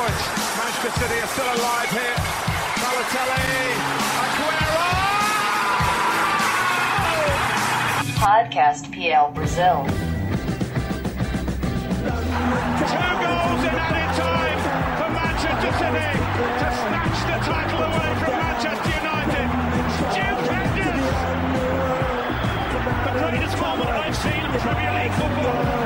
points. Manchester City are still alive here. Balotelli, Aguero! Podcast PL Brazil. Two goals in added time for Manchester City to snatch the title away from Manchester United. Stupendous! The greatest moment I've seen in Premier League football.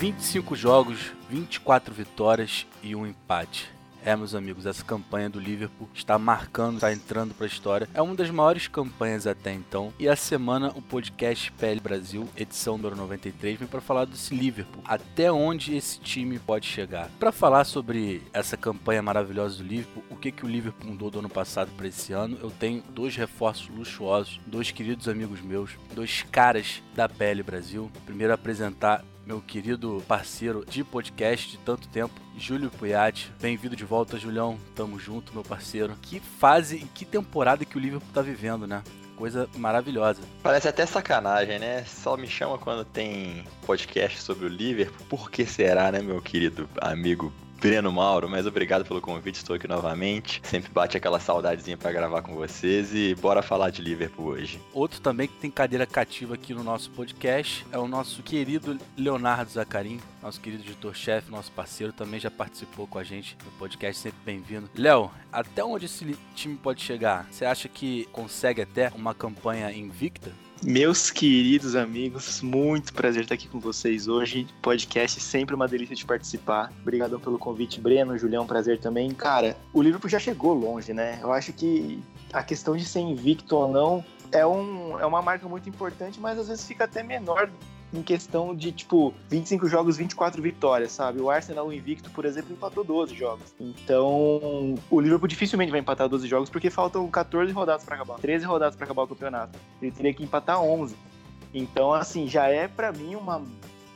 25 jogos, 24 vitórias e um empate. É, meus amigos, essa campanha do Liverpool está marcando, está entrando para a história. É uma das maiores campanhas até então. E a semana o podcast PL Brasil, edição número 93, vem para falar desse Liverpool. Até onde esse time pode chegar? Para falar sobre essa campanha maravilhosa do Liverpool, o que, que o Liverpool mudou do ano passado para esse ano, eu tenho dois reforços luxuosos, dois queridos amigos meus, dois caras da PL Brasil. Primeiro apresentar meu querido parceiro de podcast de tanto tempo, Júlio Puiati. Bem-vindo de volta, Julião. Tamo junto, meu parceiro. Que fase e que temporada que o Liverpool tá vivendo, né? Coisa maravilhosa. Parece até sacanagem, né? Só me chama quando tem podcast sobre o Liverpool. Por que será, né, meu querido amigo Breno Mauro, mas obrigado pelo convite, estou aqui novamente. Sempre bate aquela saudadezinha para gravar com vocês e bora falar de Liverpool hoje. Outro também que tem cadeira cativa aqui no nosso podcast é o nosso querido Leonardo Zacarim, nosso querido editor-chefe, nosso parceiro, também já participou com a gente no podcast, sempre bem-vindo. Léo, até onde esse time pode chegar? Você acha que consegue até uma campanha invicta? Meus queridos amigos, muito prazer estar aqui com vocês hoje. Podcast sempre uma delícia de participar. Obrigadão pelo convite, Breno, Julião, prazer também. Cara, o Liverpool já chegou longe, né? Eu acho que a questão de ser invicto ou não é, um, é uma marca muito importante, mas às vezes fica até menor em questão de, tipo, 25 jogos, 24 vitórias, sabe? O Arsenal invicto, por exemplo, empatou 12 jogos. Então, o Liverpool dificilmente vai empatar 12 jogos porque faltam 14 rodadas para acabar, 13 rodadas para acabar o campeonato. Ele teria que empatar 11. Então, assim, já é para mim uma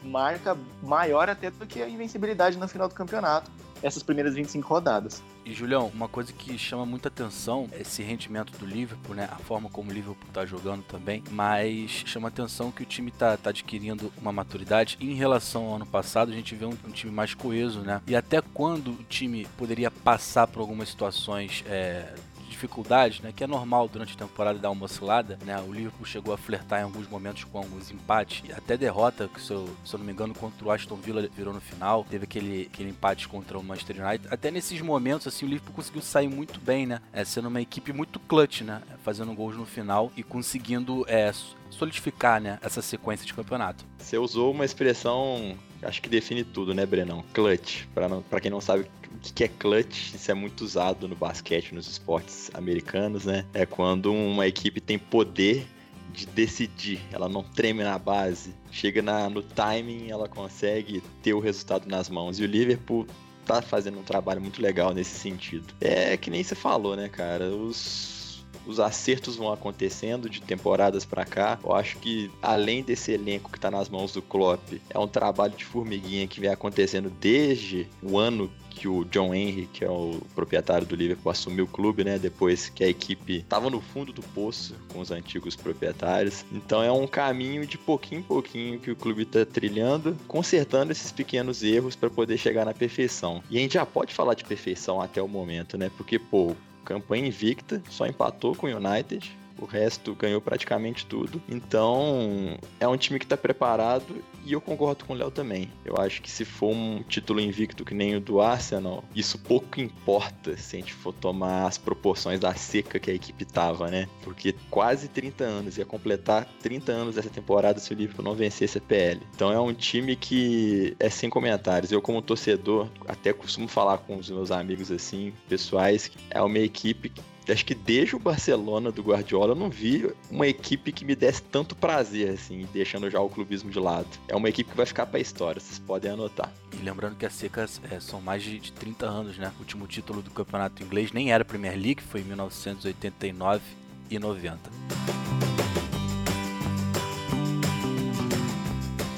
marca maior até do que a invencibilidade na final do campeonato essas primeiras 25 rodadas. E Julião, uma coisa que chama muita atenção é esse rendimento do Liverpool, né? A forma como o Liverpool tá jogando também, mas chama atenção que o time tá, tá adquirindo uma maturidade. Em relação ao ano passado, a gente vê um, um, time mais coeso, né? E até quando o time poderia passar por algumas situações é, né, que é normal durante a temporada dar uma oscilada, né, o Liverpool chegou a flertar em alguns momentos com alguns empates, até derrota, que se eu, se eu não me engano, contra o Aston Villa virou no final, teve aquele, aquele empate contra o Manchester United, até nesses momentos, assim, o Liverpool conseguiu sair muito bem, né, é, sendo uma equipe muito clutch, né, fazendo gols no final e conseguindo é, solidificar, né, essa sequência de campeonato. Você usou uma expressão acho que define tudo, né, Brenão? Clutch. Para quem não sabe que é clutch, isso é muito usado no basquete, nos esportes americanos, né? É quando uma equipe tem poder de decidir, ela não treme na base, chega na, no timing, ela consegue ter o resultado nas mãos. E o Liverpool tá fazendo um trabalho muito legal nesse sentido. É que nem você falou, né, cara? Os os acertos vão acontecendo de temporadas para cá. Eu acho que além desse elenco que tá nas mãos do Klopp, é um trabalho de formiguinha que vem acontecendo desde o ano que o John Henry, que é o proprietário do Liverpool, assumiu o clube, né? Depois que a equipe estava no fundo do poço com os antigos proprietários. Então é um caminho de pouquinho em pouquinho que o clube está trilhando, consertando esses pequenos erros para poder chegar na perfeição. E a gente já pode falar de perfeição até o momento, né? Porque, pô, campanha invicta, só empatou com o United. O resto ganhou praticamente tudo. Então, é um time que está preparado e eu concordo com o Léo também. Eu acho que se for um título invicto que nem o do Arsenal, isso pouco importa se a gente for tomar as proporções da seca que a equipe tava, né? Porque quase 30 anos, ia completar 30 anos dessa temporada se o Liverpool não vencesse a PL. Então é um time que é sem comentários. Eu, como torcedor, até costumo falar com os meus amigos assim, pessoais, é uma equipe acho que desde o Barcelona do Guardiola eu não vi uma equipe que me desse tanto prazer, assim, deixando já o clubismo de lado. É uma equipe que vai ficar pra história, vocês podem anotar. E lembrando que as secas é, são mais de, de 30 anos, né? O último título do campeonato inglês nem era Premier League, foi em 1989 e 90.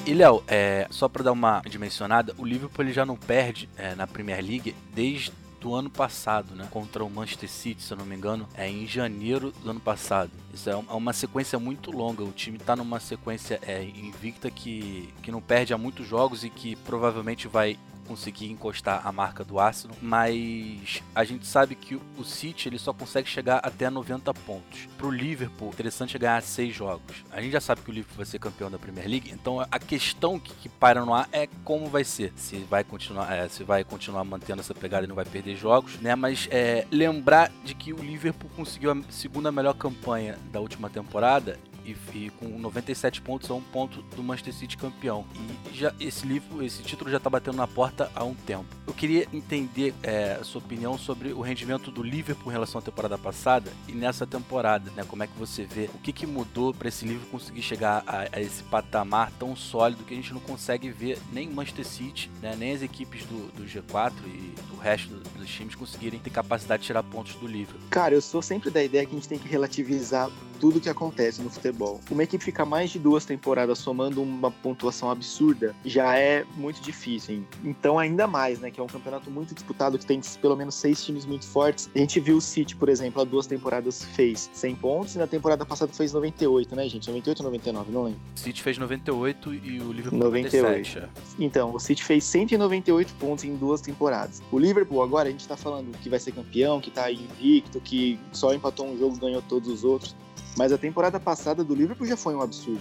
E Léo, é, só para dar uma dimensionada, o Liverpool ele já não perde é, na Premier League desde do ano passado, né? Contra o Manchester City, se eu não me engano, é em janeiro do ano passado. Isso é uma sequência muito longa. O time tá numa sequência é, invicta que, que não perde há muitos jogos e que provavelmente vai conseguir encostar a marca do Arsenal, mas a gente sabe que o City ele só consegue chegar até 90 pontos. Pro Liverpool, interessante é ganhar seis jogos. A gente já sabe que o Liverpool vai ser campeão da Premier League, então a questão que, que para no ar é como vai ser. Se vai continuar, é, se vai continuar mantendo essa pegada e não vai perder jogos, né? Mas é, lembrar de que o Liverpool conseguiu a segunda melhor campanha da última temporada e, com 97 pontos a um ponto do Manchester City campeão. E já esse livro, esse título já está batendo na porta há um tempo. Eu queria entender é, a sua opinião sobre o rendimento do Liverpool em relação à temporada passada e nessa temporada, né? Como é que você vê? O que, que mudou para esse livro conseguir chegar a, a, esse patamar tão sólido que a gente não consegue ver nem Manchester City, né, nem as equipes do, do G4 e do resto dos times conseguirem ter capacidade de tirar pontos do livro. Cara, eu sou sempre da ideia que a gente tem que relativizar tudo que acontece no futebol. Uma equipe ficar mais de duas temporadas somando uma pontuação absurda já é muito difícil. Hein? Então, ainda mais, né? Que é um campeonato muito disputado, que tem pelo menos seis times muito fortes. A gente viu o City, por exemplo, há duas temporadas fez 100 pontos e na temporada passada fez 98, né, gente? 98 ou 99, não lembro. O City fez 98 e o Liverpool 98. 97. é. Então, o City fez 198 pontos em duas temporadas. O Liverpool, agora, a gente tá falando que vai ser campeão, que tá invicto, que só empatou um jogo, ganhou todos os outros. Mas a temporada passada do Liverpool já foi um absurdo.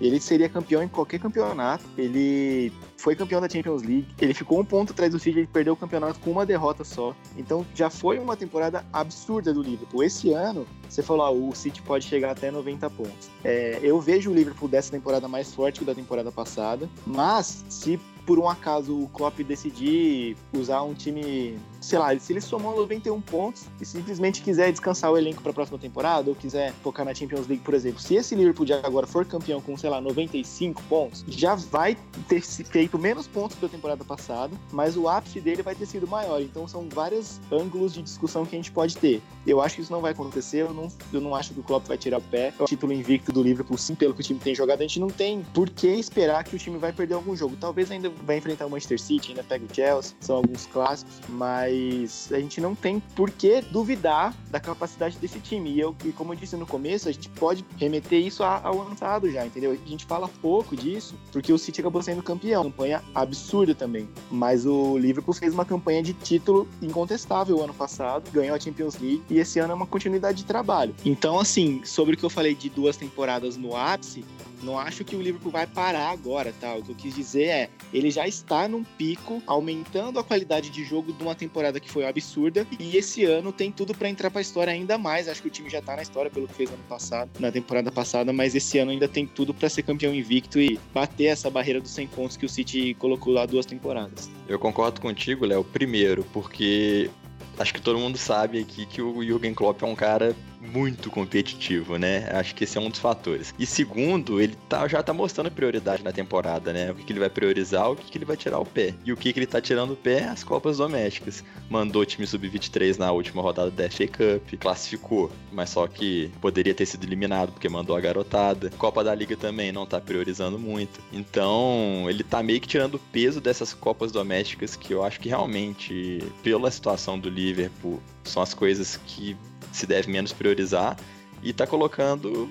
Ele seria campeão em qualquer campeonato. Ele foi campeão da Champions League. Ele ficou um ponto atrás do City. Ele perdeu o campeonato com uma derrota só. Então já foi uma temporada absurda do Liverpool. Esse ano, você falou, ah, o City pode chegar até 90 pontos. É, eu vejo o Liverpool dessa temporada mais forte que da temporada passada. Mas se por um acaso o Klopp decidir usar um time, sei lá, se ele somou 91 pontos e simplesmente quiser descansar o elenco para a próxima temporada ou quiser focar na Champions League, por exemplo, se esse Liverpool de agora for campeão com, sei lá, 95 pontos, já vai ter feito menos pontos da temporada passada, mas o ápice dele vai ter sido maior. Então são vários ângulos de discussão que a gente pode ter. Eu acho que isso não vai acontecer, eu não, eu não acho que o Klopp vai tirar o pé. É o título invicto do Liverpool, sim, pelo que o time tem jogado, a gente não tem por que esperar que o time vai perder algum jogo. Talvez ainda vai enfrentar o Manchester City, ainda pega o Chelsea, são alguns clássicos, mas a gente não tem por que duvidar da capacidade desse time. E, eu, e como eu disse no começo, a gente pode remeter isso ao ano passado já, entendeu? A gente fala pouco disso, porque o City acabou sendo campeão, campanha absurda também. Mas o Liverpool fez uma campanha de título incontestável ano passado, ganhou a Champions League e esse ano é uma continuidade de trabalho. Então, assim, sobre o que eu falei de duas temporadas no ápice, não acho que o Liverpool vai parar agora, tá? O que eu quis dizer é, ele já está num pico, aumentando a qualidade de jogo de uma temporada que foi absurda, e esse ano tem tudo para entrar para a história ainda mais. Acho que o time já tá na história pelo que fez ano passado, na temporada passada, mas esse ano ainda tem tudo para ser campeão invicto e bater essa barreira dos 100 pontos que o City colocou lá duas temporadas. Eu concordo contigo, Léo, primeiro, porque acho que todo mundo sabe aqui que o Jürgen Klopp é um cara muito competitivo, né? Acho que esse é um dos fatores. E segundo, ele tá, já tá mostrando prioridade na temporada, né? O que, que ele vai priorizar, o que, que ele vai tirar o pé. E o que, que ele tá tirando o pé? As Copas Domésticas. Mandou o time sub-23 na última rodada da FA Cup, classificou, mas só que poderia ter sido eliminado porque mandou a garotada. Copa da Liga também não tá priorizando muito. Então, ele tá meio que tirando o peso dessas Copas Domésticas que eu acho que realmente, pela situação do Liverpool, são as coisas que se deve menos priorizar e tá colocando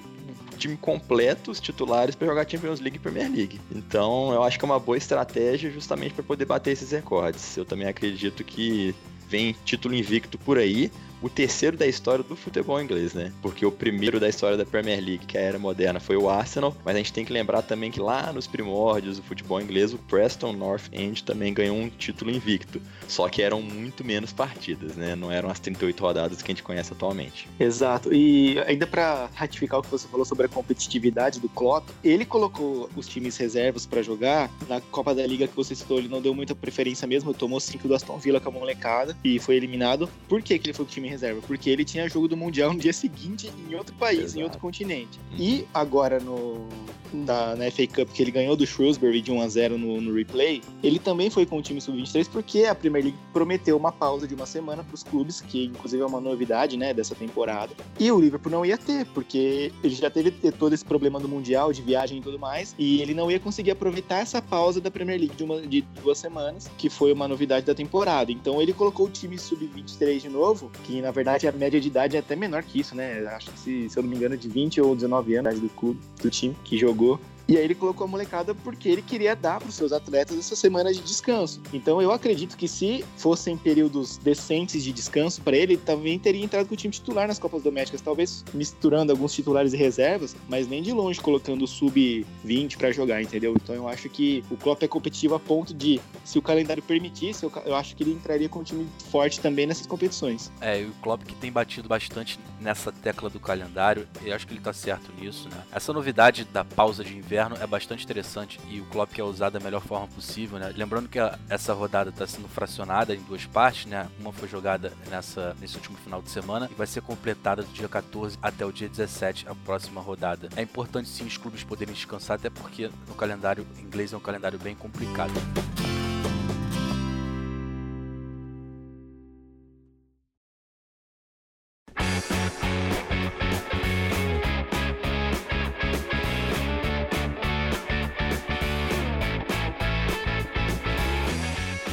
time completo, os titulares, para jogar Champions League e Premier League. Então, eu acho que é uma boa estratégia justamente para poder bater esses recordes. Eu também acredito que vem título invicto por aí, o terceiro da história do futebol inglês, né? Porque o primeiro da história da Premier League, que é a era moderna, foi o Arsenal, mas a gente tem que lembrar também que lá nos primórdios do futebol inglês, o Preston North End também ganhou um título invicto. Só que eram muito menos partidas, né? Não eram as 38 rodadas que a gente conhece atualmente. Exato. E ainda para ratificar o que você falou sobre a competitividade do Klopp, ele colocou os times reservas para jogar na Copa da Liga que você citou, ele não deu muita preferência mesmo, tomou cinco do Aston Villa com a molecada e foi eliminado. Por que, que ele foi o time reserva, porque ele tinha jogo do Mundial no dia seguinte em outro país, Exato. em outro continente. Uhum. E agora no na, na FA Cup, que ele ganhou do Shrewsbury de 1 a 0 no, no replay, ele também foi com o time sub-23 porque a Premier League prometeu uma pausa de uma semana para os clubes, que inclusive é uma novidade, né, dessa temporada. E o Liverpool não ia ter, porque ele já teve todo esse problema do Mundial, de viagem e tudo mais, e ele não ia conseguir aproveitar essa pausa da Premier League de, uma, de duas semanas, que foi uma novidade da temporada. Então ele colocou o time sub-23 de novo, que na verdade a média de idade é até menor que isso, né? Acho que se, se eu não me engano, é de 20 ou 19 anos do clube, do time que jogou. E aí ele colocou a molecada porque ele queria dar para os seus atletas essa semana de descanso. Então eu acredito que se fossem períodos decentes de descanso para ele, também teria entrado com o time titular nas Copas Domésticas, talvez misturando alguns titulares e reservas, mas nem de longe colocando o sub-20 para jogar, entendeu? Então eu acho que o Klopp é competitivo a ponto de, se o calendário permitisse, eu, acho que ele entraria com um time forte também nessas competições. É, e o Klopp que tem batido bastante nessa tecla do calendário, eu acho que ele tá certo nisso, né? Essa novidade da pausa de inverno é bastante interessante e o Klopp quer usar da melhor forma possível, né? Lembrando que a, essa rodada está sendo fracionada em duas partes, né? Uma foi jogada nessa, nesse último final de semana e vai ser completada do dia 14 até o dia 17, a próxima rodada. É importante sim os clubes poderem descansar, até porque no calendário inglês é um calendário bem complicado.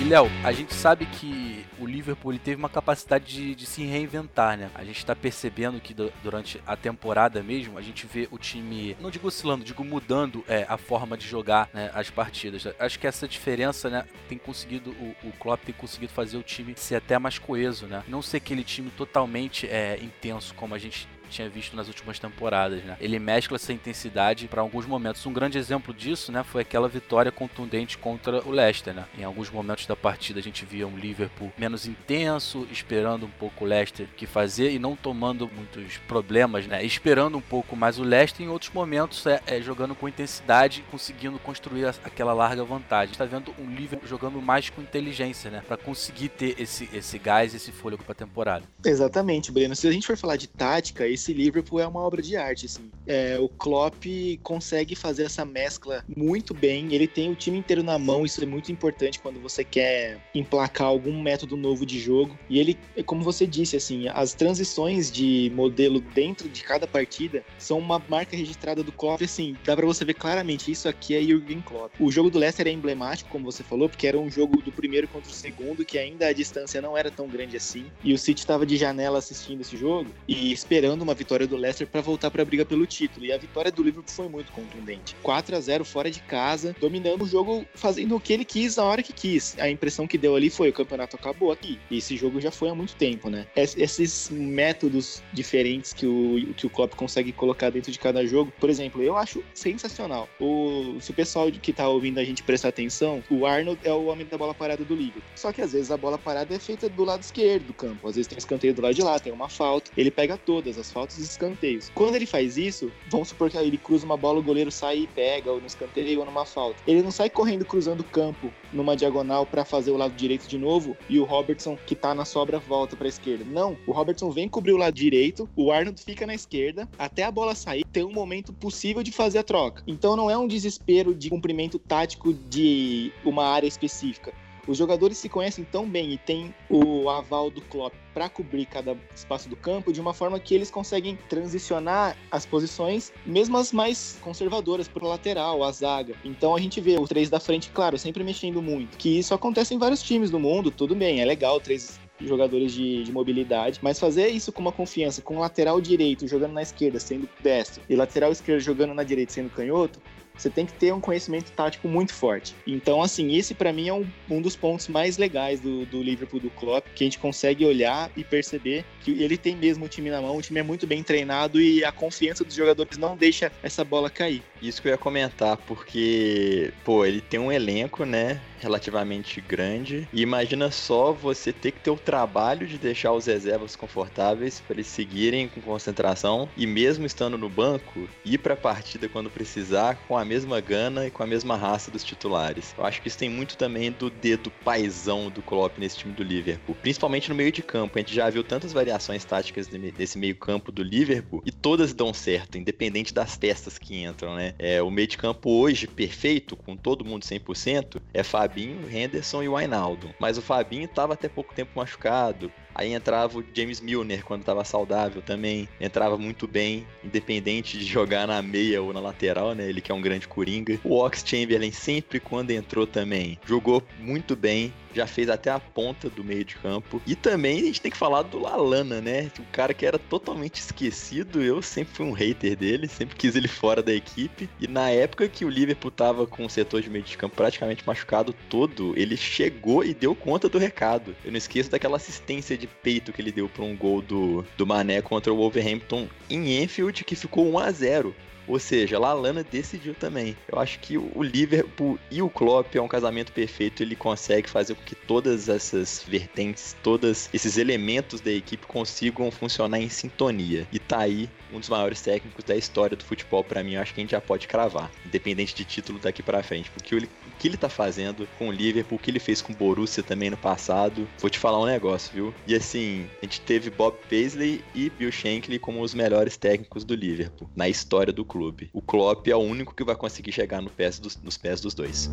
Léo, a gente sabe que o Liverpool ele teve uma capacidade de, de se reinventar, né? A gente tá percebendo que du- durante a temporada mesmo, a gente vê o time, não digo oscilando, digo mudando é, a forma de jogar né, as partidas. Acho que essa diferença, né, tem conseguido, o, o Klopp tem conseguido fazer o time ser até mais coeso, né? Não ser aquele time totalmente é, intenso como a gente tinha visto nas últimas temporadas, né? Ele mescla essa intensidade para alguns momentos. Um grande exemplo disso, né, foi aquela vitória contundente contra o Leicester, né? Em alguns momentos da partida a gente via um Liverpool menos intenso, esperando um pouco o Leicester que fazer e não tomando muitos problemas, né? Esperando um pouco mais o Leicester em outros momentos é, é, jogando com intensidade, conseguindo construir aquela larga vantagem. Está vendo um Liverpool jogando mais com inteligência, né? Para conseguir ter esse esse gás, esse fôlego para a temporada. Exatamente, Breno. Se a gente for falar de tática, esse Liverpool é uma obra de arte, assim. É, o Klopp consegue fazer essa mescla muito bem. Ele tem o time inteiro na mão, isso é muito importante quando você quer emplacar algum método novo de jogo. E ele, como você disse, assim, as transições de modelo dentro de cada partida são uma marca registrada do Klopp, assim, dá pra você ver claramente, isso aqui é Jürgen Klopp. O jogo do Leicester é emblemático, como você falou, porque era um jogo do primeiro contra o segundo, que ainda a distância não era tão grande assim. E o City estava de janela assistindo esse jogo e esperando uma vitória do Leicester para voltar para a briga pelo título. E a vitória do Liverpool foi muito contundente. 4 a 0 fora de casa, dominando o jogo, fazendo o que ele quis na hora que quis. A impressão que deu ali foi o campeonato acabou aqui. E esse jogo já foi há muito tempo, né? Es- Esses métodos diferentes que o, que o Klopp consegue colocar dentro de cada jogo, por exemplo, eu acho sensacional. O, se o pessoal que tá ouvindo a gente prestar atenção, o Arnold é o homem da bola parada do Liverpool. Só que às vezes a bola parada é feita do lado esquerdo do campo. Às vezes tem escanteio do lado de lá, tem uma falta. Ele pega todas as e escanteios. Quando ele faz isso, vamos supor que ele cruza uma bola, o goleiro sai e pega, ou no escanteio ou numa falta. Ele não sai correndo cruzando o campo numa diagonal para fazer o lado direito de novo e o Robertson, que tá na sobra, volta pra esquerda. Não, o Robertson vem cobrir o lado direito, o Arnold fica na esquerda, até a bola sair, tem um momento possível de fazer a troca. Então não é um desespero de cumprimento tático de uma área específica. Os jogadores se conhecem tão bem e têm o aval do Klopp para cobrir cada espaço do campo de uma forma que eles conseguem transicionar as posições, mesmo as mais conservadoras, para o lateral, a zaga. Então a gente vê os três da frente, claro, sempre mexendo muito. Que isso acontece em vários times do mundo, tudo bem, é legal, três jogadores de, de mobilidade, mas fazer isso com uma confiança, com lateral direito jogando na esquerda sendo destro e lateral esquerdo jogando na direita sendo canhoto, você tem que ter um conhecimento tático muito forte. Então, assim, esse para mim é um, um dos pontos mais legais do, do Liverpool do Klopp, que a gente consegue olhar e perceber que ele tem mesmo o time na mão, o time é muito bem treinado e a confiança dos jogadores não deixa essa bola cair. Isso que eu ia comentar, porque, pô, ele tem um elenco, né, relativamente grande. E imagina só você ter que ter o trabalho de deixar os reservas confortáveis para eles seguirem com concentração e mesmo estando no banco, ir para a partida quando precisar com a mesma gana e com a mesma raça dos titulares. Eu acho que isso tem muito também do dedo paisão do Klopp nesse time do Liverpool, principalmente no meio de campo. A gente já viu tantas variações táticas desse meio campo do Liverpool e todas dão certo, independente das peças que entram, né? É, o meio de campo hoje, perfeito, com todo mundo 100%, é Fabinho, Henderson e o. Mas o Fabinho estava até pouco tempo machucado. Aí entrava o James Milner quando estava saudável também. Entrava muito bem, independente de jogar na meia ou na lateral, né? Ele que é um grande coringa. O Ox Chamberlain sempre quando entrou também jogou muito bem já fez até a ponta do meio de campo. E também a gente tem que falar do Lalana, né? O cara que era totalmente esquecido. Eu sempre fui um hater dele, sempre quis ele fora da equipe. E na época que o Liverpool tava com o setor de meio de campo praticamente machucado todo, ele chegou e deu conta do recado. Eu não esqueço daquela assistência de peito que ele deu para um gol do, do Mané contra o Wolverhampton em Enfield, que ficou 1 a 0 ou seja, Lalana decidiu também. Eu acho que o Liverpool e o Klopp é um casamento perfeito. Ele consegue fazer com que todas essas vertentes, todos esses elementos da equipe consigam funcionar em sintonia. E tá aí um dos maiores técnicos da história do futebol para mim. Eu acho que a gente já pode cravar, independente de título daqui para frente, porque o que ele tá fazendo com o Liverpool, o que ele fez com o Borussia também no passado. Vou te falar um negócio, viu? E assim, a gente teve Bob Paisley e Bill Shankly como os melhores técnicos do Liverpool na história do clube clube. O Klopp é o único que vai conseguir chegar no pés dos, nos pés dos dois.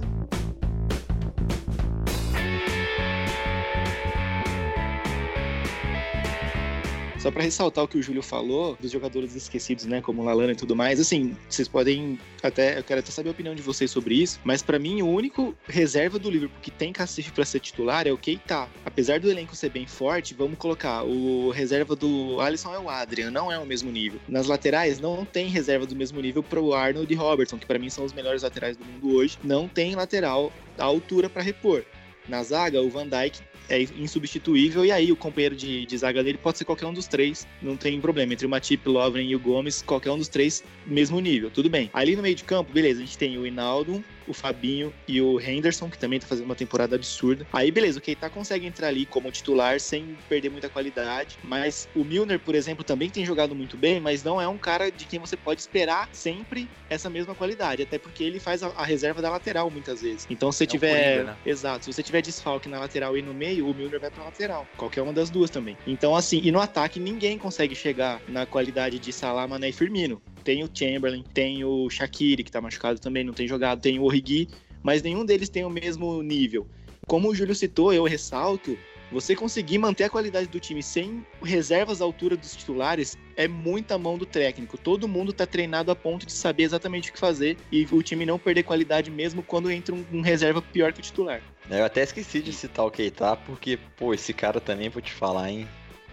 Só para ressaltar o que o Júlio falou dos jogadores esquecidos, né, como Lalana e tudo mais, assim, vocês podem até, eu quero até saber a opinião de vocês sobre isso, mas para mim o único reserva do Liverpool que tem cacife para ser titular é o Keita. Apesar do elenco ser bem forte, vamos colocar o reserva do Alisson é o Adrian, não é o mesmo nível. Nas laterais não tem reserva do mesmo nível para o Arnold e Robertson, que para mim são os melhores laterais do mundo hoje. Não tem lateral à altura para repor. Na zaga, o Van Dijk é insubstituível, e aí o companheiro de, de zaga dele pode ser qualquer um dos três, não tem problema. Entre o Matip, Lovren e o Gomes, qualquer um dos três, mesmo nível, tudo bem. Ali no meio de campo, beleza, a gente tem o Hinaldo, o Fabinho e o Henderson, que também tá fazendo uma temporada absurda. Aí, beleza, o Keita consegue entrar ali como titular sem perder muita qualidade, mas o Milner, por exemplo, também tem jogado muito bem, mas não é um cara de quem você pode esperar sempre essa mesma qualidade, até porque ele faz a, a reserva da lateral muitas vezes. Então, se você é tiver. Né? Exato, se você tiver desfalque na lateral e no meio, o Milner vai pra lateral. Qualquer uma das duas também. Então, assim, e no ataque ninguém consegue chegar na qualidade de Salah, Mané e Firmino. Tem o Chamberlain, tem o Shaqiri, que tá machucado também, não tem jogado, tem o Origi, mas nenhum deles tem o mesmo nível. Como o Júlio citou, eu ressalto, você conseguir manter a qualidade do time sem reservas à altura dos titulares é muita mão do técnico. Todo mundo tá treinado a ponto de saber exatamente o que fazer e o time não perder qualidade mesmo quando entra um, um reserva pior que o titular. Eu até esqueci de citar o Keita, porque, pô, esse cara também, vou te falar, hein?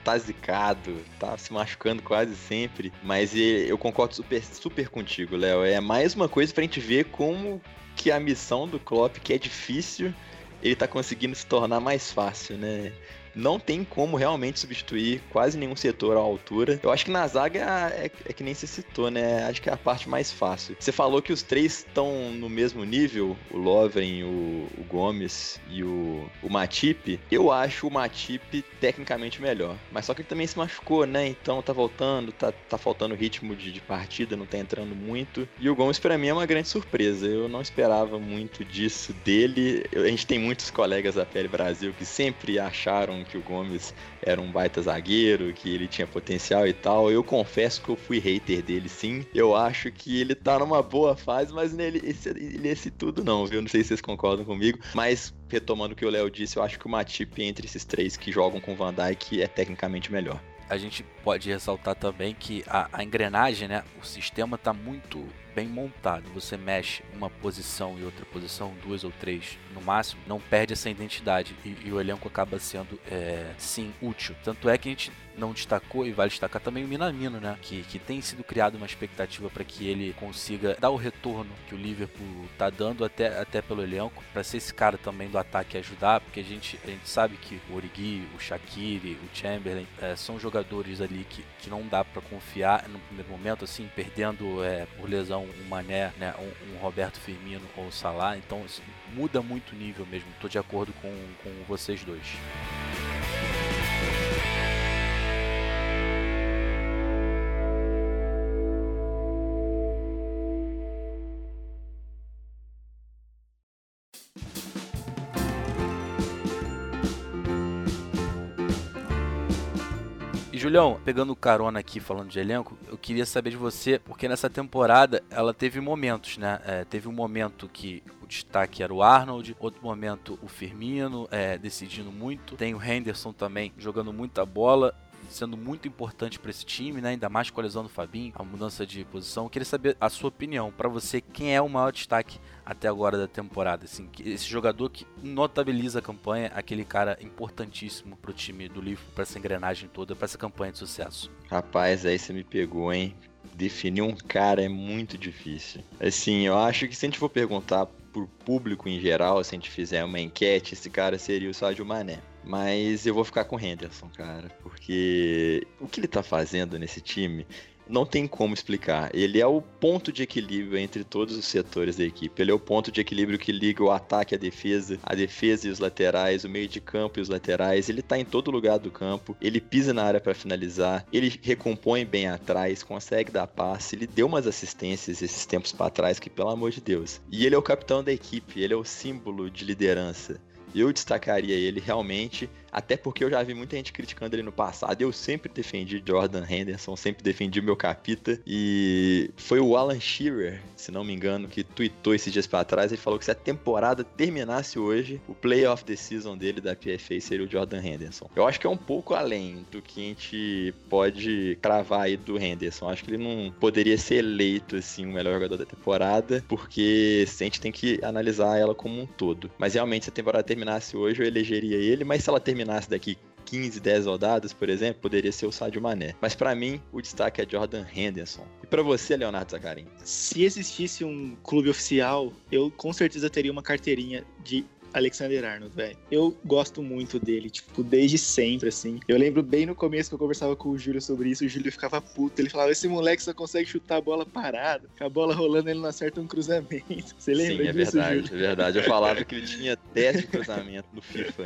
Tá zicado, tá se machucando quase sempre. Mas eu concordo super, super contigo, Léo. É mais uma coisa pra gente ver como que a missão do Klopp, que é difícil, ele tá conseguindo se tornar mais fácil, né? Não tem como realmente substituir quase nenhum setor à altura. Eu acho que na zaga é, é que nem se citou, né? Acho que é a parte mais fácil. Você falou que os três estão no mesmo nível, o Lovren, o, o Gomes e o, o Matip. Eu acho o Matip tecnicamente melhor. Mas só que ele também se machucou, né? Então tá voltando, tá, tá faltando ritmo de, de partida, não tá entrando muito. E o Gomes para mim é uma grande surpresa. Eu não esperava muito disso dele. Eu, a gente tem muitos colegas da PL Brasil que sempre acharam que o Gomes era um baita zagueiro, que ele tinha potencial e tal. Eu confesso que eu fui hater dele, sim. Eu acho que ele tá numa boa fase, mas nele esse, ele esse tudo não, viu? Não sei se vocês concordam comigo, mas retomando o que o Léo disse, eu acho que o Matip entre esses três que jogam com o Van Dijk é tecnicamente melhor a gente pode ressaltar também que a, a, engrenagem, né, o sistema está muito bem montado. Você mexe uma posição e outra posição, duas ou três no máximo, não perde essa identidade e, e o elenco acaba sendo, é, sim, útil. Tanto é que a gente não destacou e vale destacar também o Minamino, né? Que, que tem sido criado uma expectativa para que ele consiga dar o retorno que o Liverpool tá dando até, até pelo elenco, para ser esse cara também do ataque ajudar, porque a gente, a gente sabe que o Origi, o Shaqiri, o Chamberlain é, são jogadores ali que, que não dá para confiar no primeiro momento, assim, perdendo é, por lesão um Mané, né, um, um Roberto Firmino ou o Salah, então muda muito o nível mesmo. Tô de acordo com, com vocês dois. Julião, pegando carona aqui falando de elenco, eu queria saber de você, porque nessa temporada ela teve momentos, né? É, teve um momento que o destaque era o Arnold, outro momento o Firmino é, decidindo muito, tem o Henderson também jogando muita bola sendo muito importante para esse time, né? Ainda mais com a lesão do Fabinho, a mudança de posição. Eu queria saber a sua opinião. Para você, quem é o maior destaque até agora da temporada? Assim, esse jogador que notabiliza a campanha, aquele cara importantíssimo para o time do Liverpool, para essa engrenagem toda, para essa campanha de sucesso. Rapaz, aí você me pegou, hein? Definir um cara é muito difícil. Assim, eu acho que se a gente for perguntar por público em geral, se a gente fizer uma enquete, esse cara seria o Sadio Mané. Mas eu vou ficar com o Henderson, cara, porque o que ele tá fazendo nesse time não tem como explicar. Ele é o ponto de equilíbrio entre todos os setores da equipe. Ele é o ponto de equilíbrio que liga o ataque à defesa, a defesa e os laterais, o meio de campo e os laterais. Ele tá em todo lugar do campo. Ele pisa na área para finalizar. Ele recompõe bem atrás, consegue dar passe. Ele deu umas assistências esses tempos para trás que pelo amor de Deus. E ele é o capitão da equipe. Ele é o símbolo de liderança. Eu destacaria ele realmente até porque eu já vi muita gente criticando ele no passado. Eu sempre defendi Jordan Henderson, sempre defendi meu capita. E foi o Alan Shearer, se não me engano, que tweetou esses dias para trás. Ele falou que se a temporada terminasse hoje, o playoff the season dele da PFA seria o Jordan Henderson. Eu acho que é um pouco além do que a gente pode cravar aí do Henderson. Acho que ele não poderia ser eleito assim o melhor jogador da temporada, porque a gente tem que analisar ela como um todo. Mas realmente, se a temporada terminasse hoje, eu elegeria ele. Mas se ela terminasse terminasse daqui 15, 10 rodadas, por exemplo, poderia ser o Sadio Mané. Mas para mim, o destaque é Jordan Henderson. E para você, Leonardo Zacarin? Se existisse um clube oficial, eu com certeza teria uma carteirinha de Alexander Arnold, velho. Eu gosto muito dele, tipo, desde sempre, assim. Eu lembro bem no começo que eu conversava com o Júlio sobre isso, o Júlio ficava puto. Ele falava: esse moleque só consegue chutar a bola parada. Com a bola rolando, ele não acerta um cruzamento. Você lembra Sim, é disso, verdade, Júlio? é verdade. Eu falava que ele tinha 10 de cruzamento no FIFA.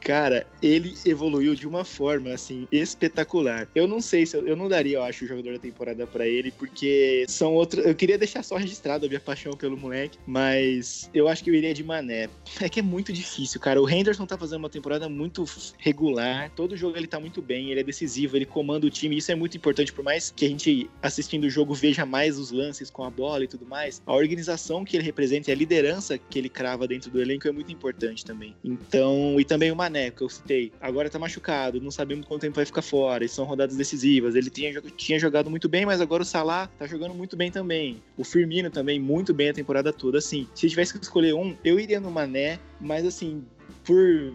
Cara, ele evoluiu de uma forma, assim, espetacular. Eu não sei se eu, eu não daria, eu acho, o jogador da temporada pra ele, porque são outros. Eu queria deixar só registrado a minha paixão pelo moleque, mas eu acho que eu iria de Mané. É que é muito difícil, cara. O Henderson tá fazendo uma temporada muito regular. Todo jogo ele tá muito bem, ele é decisivo, ele comanda o time. Isso é muito importante, por mais que a gente assistindo o jogo veja mais os lances com a bola e tudo mais. A organização que ele representa e a liderança que ele crava dentro do elenco é muito importante também. Então, e também o Mané, que eu citei. Agora tá machucado, não sabemos quanto tempo vai ficar fora. E são rodadas decisivas. Ele tinha, tinha jogado muito bem, mas agora o Salah tá jogando muito bem também. O Firmino também, muito bem a temporada toda. Assim, se tivesse que escolher um, eu iria no Mané, mas assim, por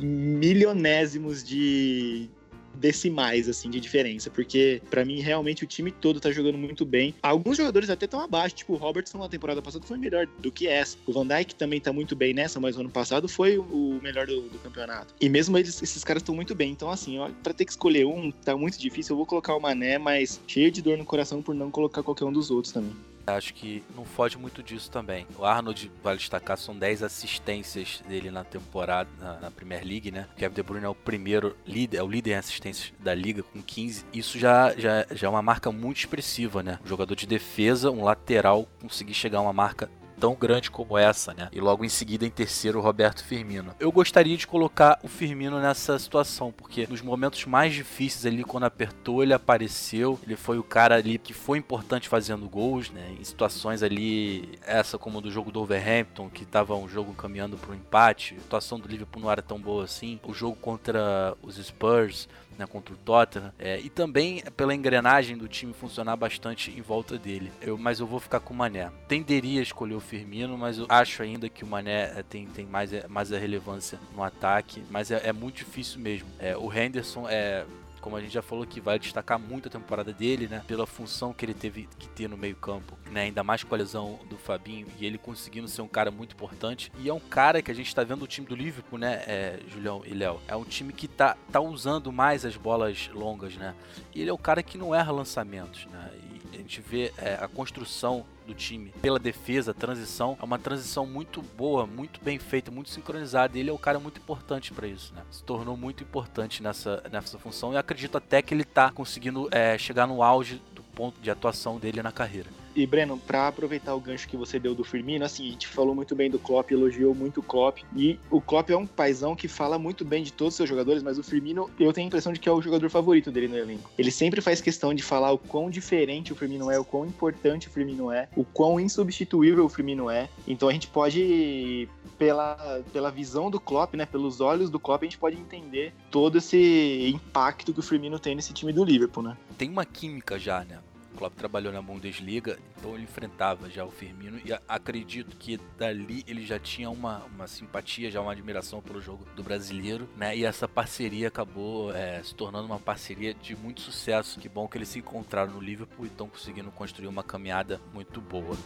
milionésimos de decimais assim de diferença, porque pra mim realmente o time todo tá jogando muito bem. Alguns jogadores até estão abaixo, tipo o Robertson na temporada passada foi melhor do que essa. O Van Dijk também tá muito bem nessa, mas ano passado foi o melhor do, do campeonato. E mesmo eles, esses caras estão muito bem. Então assim, para ter que escolher um, tá muito difícil. Eu vou colocar o Mané, mas cheio de dor no coração por não colocar qualquer um dos outros também. Acho que não foge muito disso também. O Arnold, vale destacar, são 10 assistências dele na temporada, na, na Premier League, né? O Kevin De Bruyne é o primeiro líder, é o líder em assistências da liga com 15. Isso já, já, já é uma marca muito expressiva, né? Um jogador de defesa, um lateral, conseguir chegar a uma marca tão grande como essa, né? E logo em seguida, em terceiro, o Roberto Firmino. Eu gostaria de colocar o Firmino nessa situação, porque nos momentos mais difíceis ali, quando apertou, ele apareceu. Ele foi o cara ali que foi importante fazendo gols, né? Em situações ali, essa como do jogo do Overhampton, que tava um jogo caminhando para um empate. A situação do Liverpool não era tão boa assim. O jogo contra os Spurs né, contra o Tottenham, é, e também pela engrenagem do time funcionar bastante em volta dele. Eu, mas eu vou ficar com o Mané. Tenderia a escolher o Firmino, mas eu acho ainda que o Mané é, tem, tem mais, é, mais a relevância no ataque, mas é, é muito difícil mesmo. É, o Henderson é como a gente já falou que vai destacar muito a temporada dele, né? Pela função que ele teve que ter no meio-campo, né? Ainda mais com a lesão do Fabinho e ele conseguindo ser um cara muito importante. E é um cara que a gente tá vendo o time do Liverpool, né, é, Julião e Léo? É um time que tá, tá usando mais as bolas longas, né? E ele é o cara que não erra lançamentos, né? A gente vê é, a construção do time pela defesa, a transição, é uma transição muito boa, muito bem feita, muito sincronizada. E ele é um cara muito importante para isso, né? Se tornou muito importante nessa, nessa função e acredito até que ele tá conseguindo é, chegar no auge do ponto de atuação dele na carreira. E, Breno, pra aproveitar o gancho que você deu do Firmino, assim, a gente falou muito bem do Klopp, elogiou muito o Klopp. E o Klopp é um paizão que fala muito bem de todos os seus jogadores, mas o Firmino, eu tenho a impressão de que é o jogador favorito dele no elenco. Ele sempre faz questão de falar o quão diferente o Firmino é, o quão importante o Firmino é, o quão insubstituível o Firmino é. Então a gente pode, pela, pela visão do Klopp, né, pelos olhos do Klopp, a gente pode entender todo esse impacto que o Firmino tem nesse time do Liverpool, né? Tem uma química já, né? Klopp trabalhou na Bundesliga, então ele enfrentava já o Firmino e acredito que dali ele já tinha uma, uma simpatia, já uma admiração pelo jogo do brasileiro, né? E essa parceria acabou é, se tornando uma parceria de muito sucesso. Que bom que eles se encontraram no Liverpool e estão conseguindo construir uma caminhada muito boa.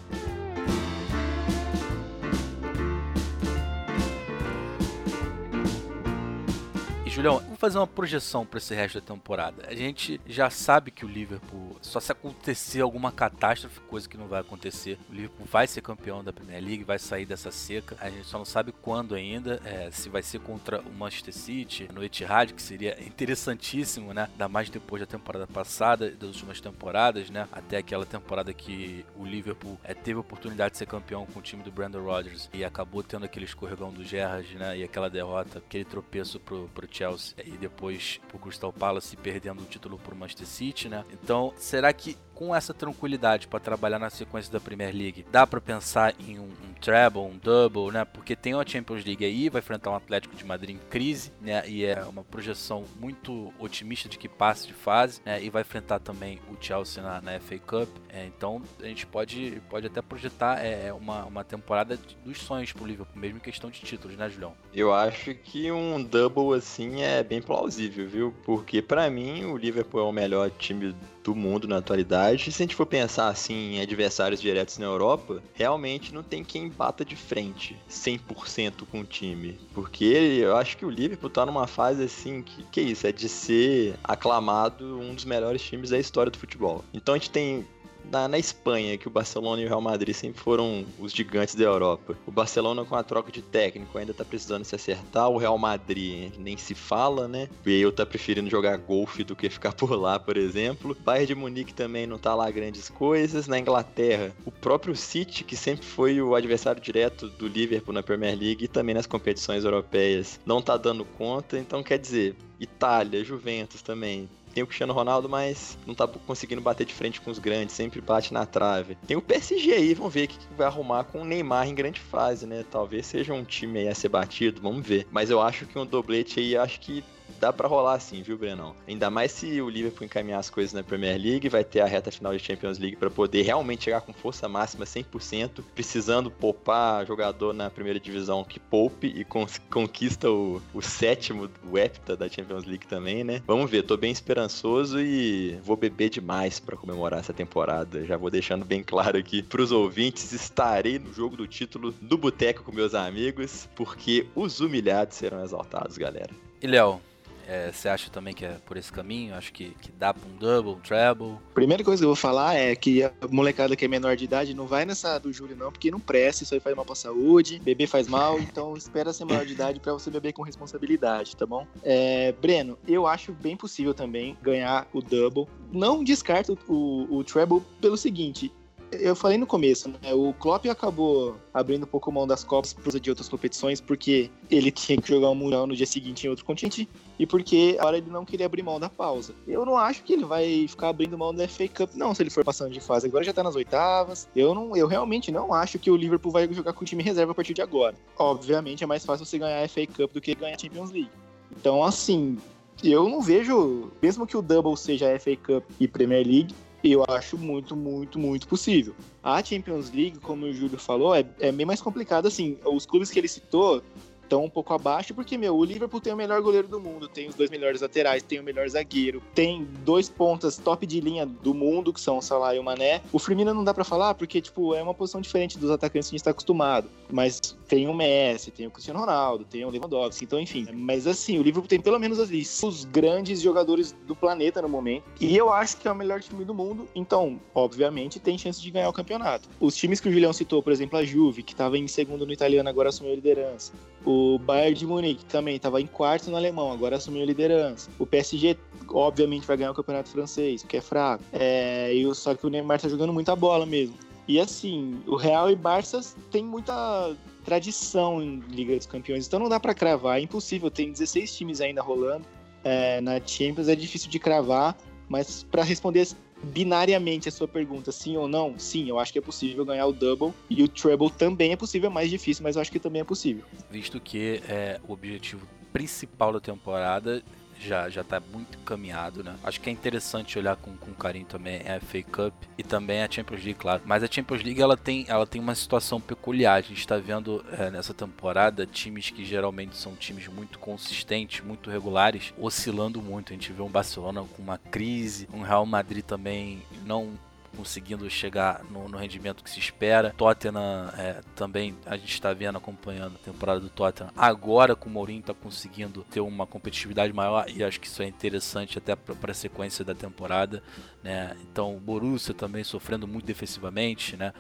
Julião, vamos fazer uma projeção para esse resto da temporada. A gente já sabe que o Liverpool, só se acontecer alguma catástrofe, coisa que não vai acontecer, o Liverpool vai ser campeão da Premier League, vai sair dessa seca. A gente só não sabe quando ainda, é, se vai ser contra o Manchester City, no Etihad, que seria interessantíssimo, né? Ainda mais depois da temporada passada, das últimas temporadas, né? Até aquela temporada que o Liverpool é, teve a oportunidade de ser campeão com o time do Brandon Rodgers e acabou tendo aquele escorregão do Gerrard, né? E aquela derrota, aquele tropeço pro, pro Chelsea Chelsea e depois pro Crystal Palace perdendo o título pro Manchester City, né? Então, será que com essa tranquilidade para trabalhar na sequência da Premier League, dá para pensar em um, um, treble, um double, né? Porque tem a Champions League aí, vai enfrentar um Atlético de Madrid em crise, né? E é uma projeção muito otimista de que passe de fase, né? E vai enfrentar também o Chelsea na, na FA Cup. É, então a gente pode, pode até projetar é, é uma, uma temporada dos sonhos pro Liverpool, mesmo em questão de títulos, né, Julião? Eu acho que um double assim é bem plausível, viu? Porque para mim o Liverpool é o melhor time do mundo na atualidade. E se a gente for pensar assim em adversários diretos na Europa, realmente não tem quem bata de frente 100% com o time. Porque eu acho que o Liverpool tá numa fase assim que, que é isso, é de ser aclamado um dos melhores times da história do futebol. Então a gente tem na, na Espanha, que o Barcelona e o Real Madrid sempre foram os gigantes da Europa. O Barcelona, com a troca de técnico, ainda tá precisando se acertar. O Real Madrid nem se fala, né? O Bale tá preferindo jogar golfe do que ficar por lá, por exemplo. O Bayern de Munique também não tá lá grandes coisas. Na Inglaterra, o próprio City, que sempre foi o adversário direto do Liverpool na Premier League e também nas competições europeias, não tá dando conta. Então, quer dizer, Itália, Juventus também tem o Cristiano Ronaldo, mas não tá conseguindo bater de frente com os grandes, sempre bate na trave. Tem o PSG aí, vamos ver o que vai arrumar com o Neymar em grande fase, né? Talvez seja um time aí a ser batido, vamos ver. Mas eu acho que um doblete aí, acho que dá para rolar assim, viu, Brenão? Ainda mais se o Liverpool encaminhar as coisas na Premier League, vai ter a reta final de Champions League para poder realmente chegar com força máxima 100%, precisando poupar jogador na primeira divisão que poupe e conquista o, o sétimo, o hepta da Champions League também, né? Vamos ver, tô bem esperançoso e vou beber demais para comemorar essa temporada. Já vou deixando bem claro aqui pros ouvintes, estarei no jogo do título do Boteco com meus amigos, porque os humilhados serão exaltados, galera. E Léo, é, você acha também que é por esse caminho? Acho que, que dá pra um double, um treble? Primeira coisa que eu vou falar é que a molecada que é menor de idade não vai nessa do Júlio, não, porque não presta, isso aí faz mal pra saúde, beber faz mal, então espera ser maior de idade para você beber com responsabilidade, tá bom? É, Breno, eu acho bem possível também ganhar o double. Não descarto o, o treble pelo seguinte: eu falei no começo, né? O Klopp acabou abrindo um pouco mão das Copas por de outras competições, porque ele tinha que jogar o um Mundial no dia seguinte em outro continente, e porque agora ele não queria abrir mão da pausa. Eu não acho que ele vai ficar abrindo mão da FA Cup, não, se ele for passando de fase. Agora já tá nas oitavas. Eu, não, eu realmente não acho que o Liverpool vai jogar com o time reserva a partir de agora. Obviamente é mais fácil você ganhar a FA Cup do que ganhar a Champions League. Então, assim, eu não vejo, mesmo que o Double seja a FA Cup e Premier League, eu acho muito, muito, muito possível. A Champions League, como o Júlio falou, é, é bem mais complicado. Assim, os clubes que ele citou estão um pouco abaixo, porque, meu, o Liverpool tem o melhor goleiro do mundo, tem os dois melhores laterais, tem o melhor zagueiro, tem dois pontas top de linha do mundo, que são o Salah e o Mané. O Firmino não dá para falar, porque, tipo, é uma posição diferente dos atacantes que a gente está acostumado. Mas tem o Messi, tem o Cristiano Ronaldo, tem o Lewandowski, então enfim. Mas assim, o Liverpool tem pelo menos ali os grandes jogadores do planeta no momento. E eu acho que é o melhor time do mundo, então, obviamente, tem chance de ganhar o campeonato. Os times que o Julião citou, por exemplo, a Juve, que estava em segundo no italiano, agora assumiu a liderança. O Bayern de Munique também estava em quarto no alemão, agora assumiu a liderança. O PSG, obviamente, vai ganhar o campeonato francês, porque é fraco. É, e só que o Neymar tá jogando muita bola mesmo. E assim, o Real e Barça tem muita tradição em Liga dos Campeões, então não dá para cravar, é impossível, tem 16 times ainda rolando é, na Champions, é difícil de cravar, mas para responder binariamente a sua pergunta, sim ou não, sim, eu acho que é possível ganhar o double e o treble também é possível, é mais difícil, mas eu acho que também é possível. Visto que é o objetivo principal da temporada já já está muito encaminhado, né? Acho que é interessante olhar com, com carinho também a FA Cup e também a Champions League, claro. Mas a Champions League ela tem, ela tem uma situação peculiar. A gente está vendo é, nessa temporada times que geralmente são times muito consistentes, muito regulares, oscilando muito. A gente vê um Barcelona com uma crise, um Real Madrid também não conseguindo chegar no, no, rendimento que se espera. Tottenham é, também a gente está vendo, acompanhando a temporada do Tottenham. Agora com o Mourinho está conseguindo ter uma competitividade maior e acho que isso é interessante até para a sequência da temporada. Né? Então o Borussia também sofrendo muito defensivamente, né?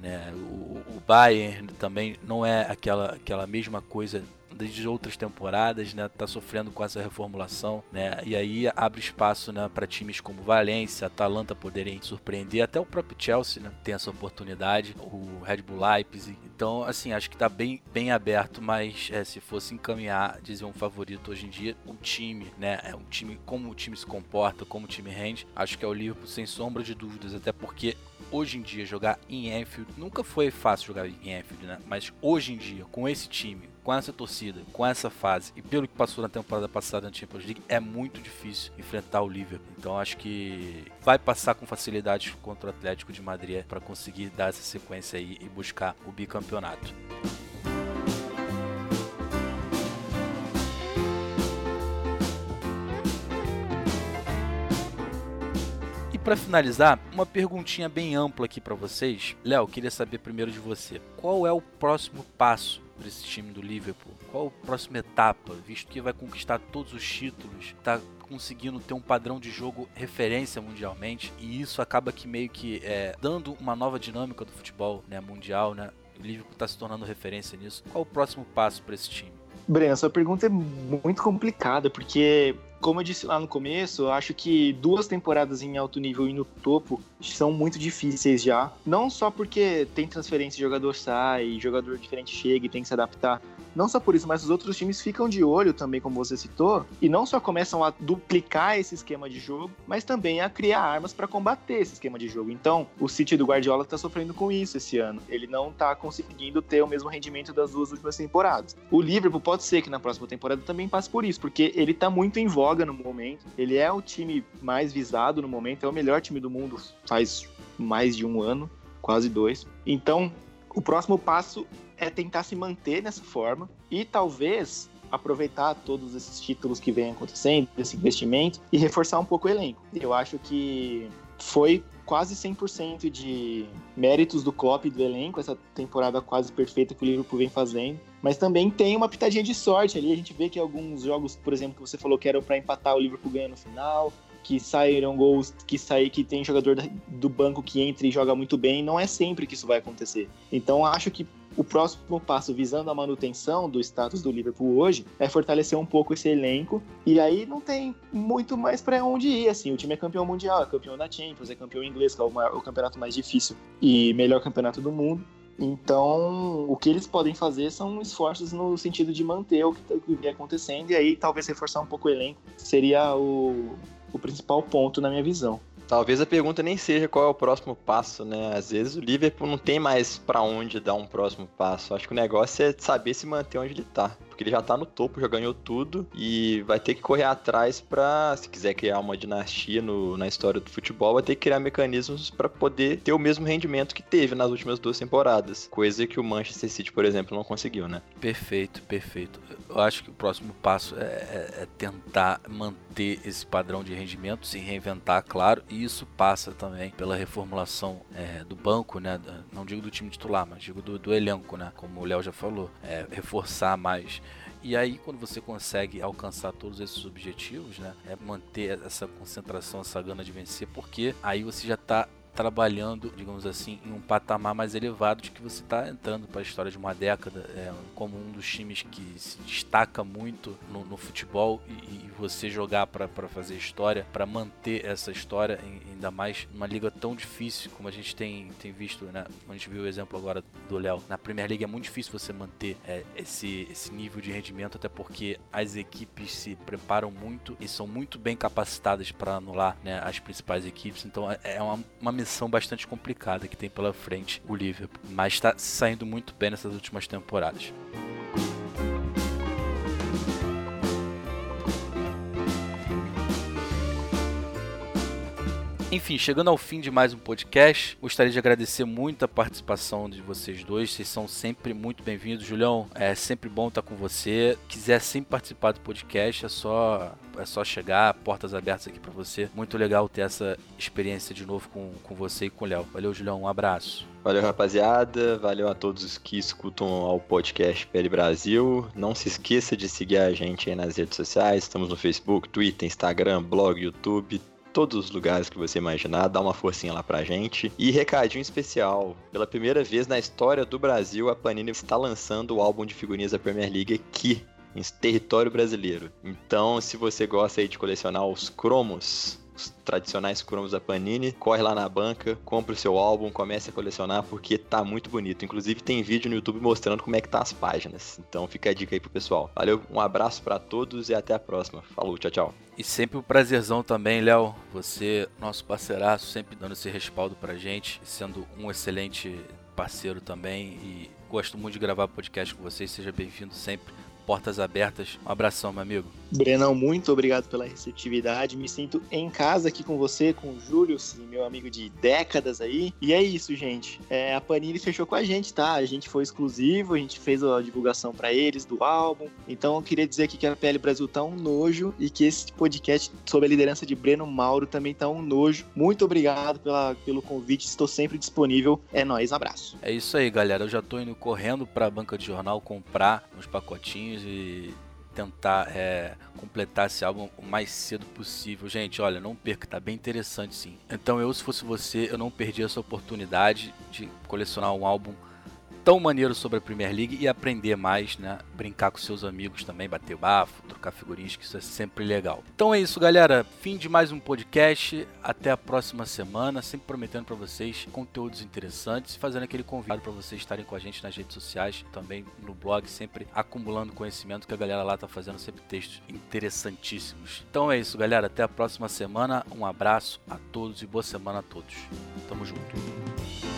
né? O, o Bayern também não é aquela, aquela mesma coisa desde outras temporadas, né, tá sofrendo com essa reformulação, né, e aí abre espaço, né, para times como Valência, Atalanta poderem surpreender, até o próprio Chelsea, né, tem essa oportunidade, o Red Bull Leipzig, então, assim, acho que tá bem, bem aberto, mas é, se fosse encaminhar, dizer um favorito hoje em dia, o time, né, é um time, como o time se comporta, como o time rende, acho que é o Liverpool sem sombra de dúvidas, até porque hoje em dia jogar em Anfield nunca foi fácil jogar em Anfield, né? Mas hoje em dia, com esse time, com essa torcida, com essa fase e pelo que passou na temporada passada na Champions League, é muito difícil enfrentar o Liverpool. Então acho que vai passar com facilidade contra o Atlético de Madrid para conseguir dar essa sequência aí e buscar o bicampeonato. Para finalizar, uma perguntinha bem ampla aqui para vocês. Léo, queria saber primeiro de você. Qual é o próximo passo para esse time do Liverpool? Qual a próxima etapa, visto que vai conquistar todos os títulos, está conseguindo ter um padrão de jogo referência mundialmente e isso acaba que meio que é, dando uma nova dinâmica do futebol né, mundial, né? O Liverpool está se tornando referência nisso. Qual o próximo passo para esse time? Breno, sua pergunta é muito complicada, porque como eu disse lá no começo, eu acho que duas temporadas em alto nível e no topo são muito difíceis já. Não só porque tem transferência, jogador sai, jogador diferente chega e tem que se adaptar. Não só por isso, mas os outros times ficam de olho também, como você citou, e não só começam a duplicar esse esquema de jogo, mas também a criar armas para combater esse esquema de jogo. Então, o City do Guardiola está sofrendo com isso esse ano. Ele não está conseguindo ter o mesmo rendimento das duas últimas temporadas. O Liverpool pode ser que na próxima temporada também passe por isso, porque ele está muito em voga no momento. Ele é o time mais visado no momento, é o melhor time do mundo faz mais de um ano, quase dois. Então, o próximo passo é tentar se manter nessa forma e talvez aproveitar todos esses títulos que vem acontecendo, esse investimento e reforçar um pouco o elenco. Eu acho que foi quase 100% de méritos do Klopp e do elenco, essa temporada quase perfeita que o Liverpool vem fazendo. Mas também tem uma pitadinha de sorte ali. A gente vê que alguns jogos, por exemplo, que você falou que eram para empatar, o Liverpool ganha no final que saíram gols, que sair que tem jogador do banco que entra e joga muito bem, não é sempre que isso vai acontecer. Então acho que o próximo passo visando a manutenção do status do Liverpool hoje é fortalecer um pouco esse elenco. E aí não tem muito mais para onde ir assim. O time é campeão mundial é campeão da Champions é campeão inglês que é o, maior, o campeonato mais difícil e melhor campeonato do mundo. Então, o que eles podem fazer são esforços no sentido de manter o que, tá, vem acontecendo. E aí talvez reforçar um pouco o elenco seria o, o principal ponto na minha visão. Talvez a pergunta nem seja qual é o próximo passo, né? Às vezes o Liverpool não tem mais para onde dar um próximo passo. Acho que o negócio é saber se manter onde ele tá. Porque ele já tá no topo, já ganhou tudo e vai ter que correr atrás para, se quiser criar uma dinastia no, na história do futebol, vai ter que criar mecanismos para poder ter o mesmo rendimento que teve nas últimas duas temporadas, coisa que o Manchester City, por exemplo, não conseguiu, né? Perfeito, perfeito. Eu acho que o próximo passo é, é, é tentar manter esse padrão de rendimento, se reinventar, claro, e isso passa também pela reformulação é, do banco, né? Não digo do time titular, mas digo do, do elenco, né? Como o Léo já falou, é, reforçar mais e aí, quando você consegue alcançar todos esses objetivos, né, é manter essa concentração, essa gana de vencer, porque aí você já está trabalhando, digamos assim, em um patamar mais elevado de que você está entrando para a história de uma década, é, como um dos times que se destaca muito no, no futebol e, e, você jogar para fazer história, para manter essa história, ainda mais numa liga tão difícil como a gente tem, tem visto, né? A gente viu o exemplo agora do Léo. Na Premier League é muito difícil você manter é, esse, esse nível de rendimento, até porque as equipes se preparam muito e são muito bem capacitadas para anular né, as principais equipes. Então é, é uma, uma missão bastante complicada que tem pela frente o Liverpool, mas está saindo muito bem nessas últimas temporadas. Enfim, chegando ao fim de mais um podcast, gostaria de agradecer muito a participação de vocês dois. Vocês são sempre muito bem-vindos. Julião, é sempre bom estar com você. Quiser sempre participar do podcast, é só é só chegar, portas abertas aqui para você. Muito legal ter essa experiência de novo com, com você e com o Léo. Valeu, Julião, um abraço. Valeu, rapaziada. Valeu a todos que escutam ao podcast PL Brasil. Não se esqueça de seguir a gente aí nas redes sociais. Estamos no Facebook, Twitter, Instagram, blog, YouTube todos os lugares que você imaginar, dá uma forcinha lá pra gente. E recadinho especial, pela primeira vez na história do Brasil, a Panini está lançando o álbum de figurinhas da Premier League aqui em território brasileiro. Então, se você gosta aí de colecionar os cromos, os tradicionais cromos da Panini, corre lá na banca, compra o seu álbum, comece a colecionar porque tá muito bonito. Inclusive tem vídeo no YouTube mostrando como é que tá as páginas. Então fica a dica aí pro pessoal. Valeu, um abraço para todos e até a próxima. Falou, tchau, tchau. E sempre um prazerzão também, Léo. Você, nosso parceiraço, sempre dando esse respaldo pra gente, sendo um excelente parceiro também e gosto muito de gravar podcast com vocês. Seja bem-vindo sempre portas abertas. Um abração, meu amigo. Brenão, muito obrigado pela receptividade. Me sinto em casa aqui com você, com o Júlio, meu amigo de décadas aí. E é isso, gente. É, a Panini fechou com a gente, tá? A gente foi exclusivo, a gente fez a divulgação para eles do álbum. Então eu queria dizer aqui que a PL Brasil tá um nojo e que esse podcast sob a liderança de Breno Mauro também tá um nojo. Muito obrigado pela, pelo convite, estou sempre disponível. É nóis, abraço. É isso aí, galera. Eu já tô indo correndo pra banca de jornal comprar uns pacotinhos e tentar é, completar esse álbum o mais cedo possível. Gente, olha, não perca, tá bem interessante sim. Então eu, se fosse você, eu não perdi essa oportunidade de colecionar um álbum tão maneiro sobre a Premier League e aprender mais, né? Brincar com seus amigos também, bater bafo, trocar figurinhas, que isso é sempre legal. Então é isso, galera. Fim de mais um podcast. Até a próxima semana. Sempre prometendo para vocês conteúdos interessantes e fazendo aquele convite para vocês estarem com a gente nas redes sociais, também no blog, sempre acumulando conhecimento que a galera lá tá fazendo sempre textos interessantíssimos. Então é isso, galera. Até a próxima semana. Um abraço a todos e boa semana a todos. Tamo junto.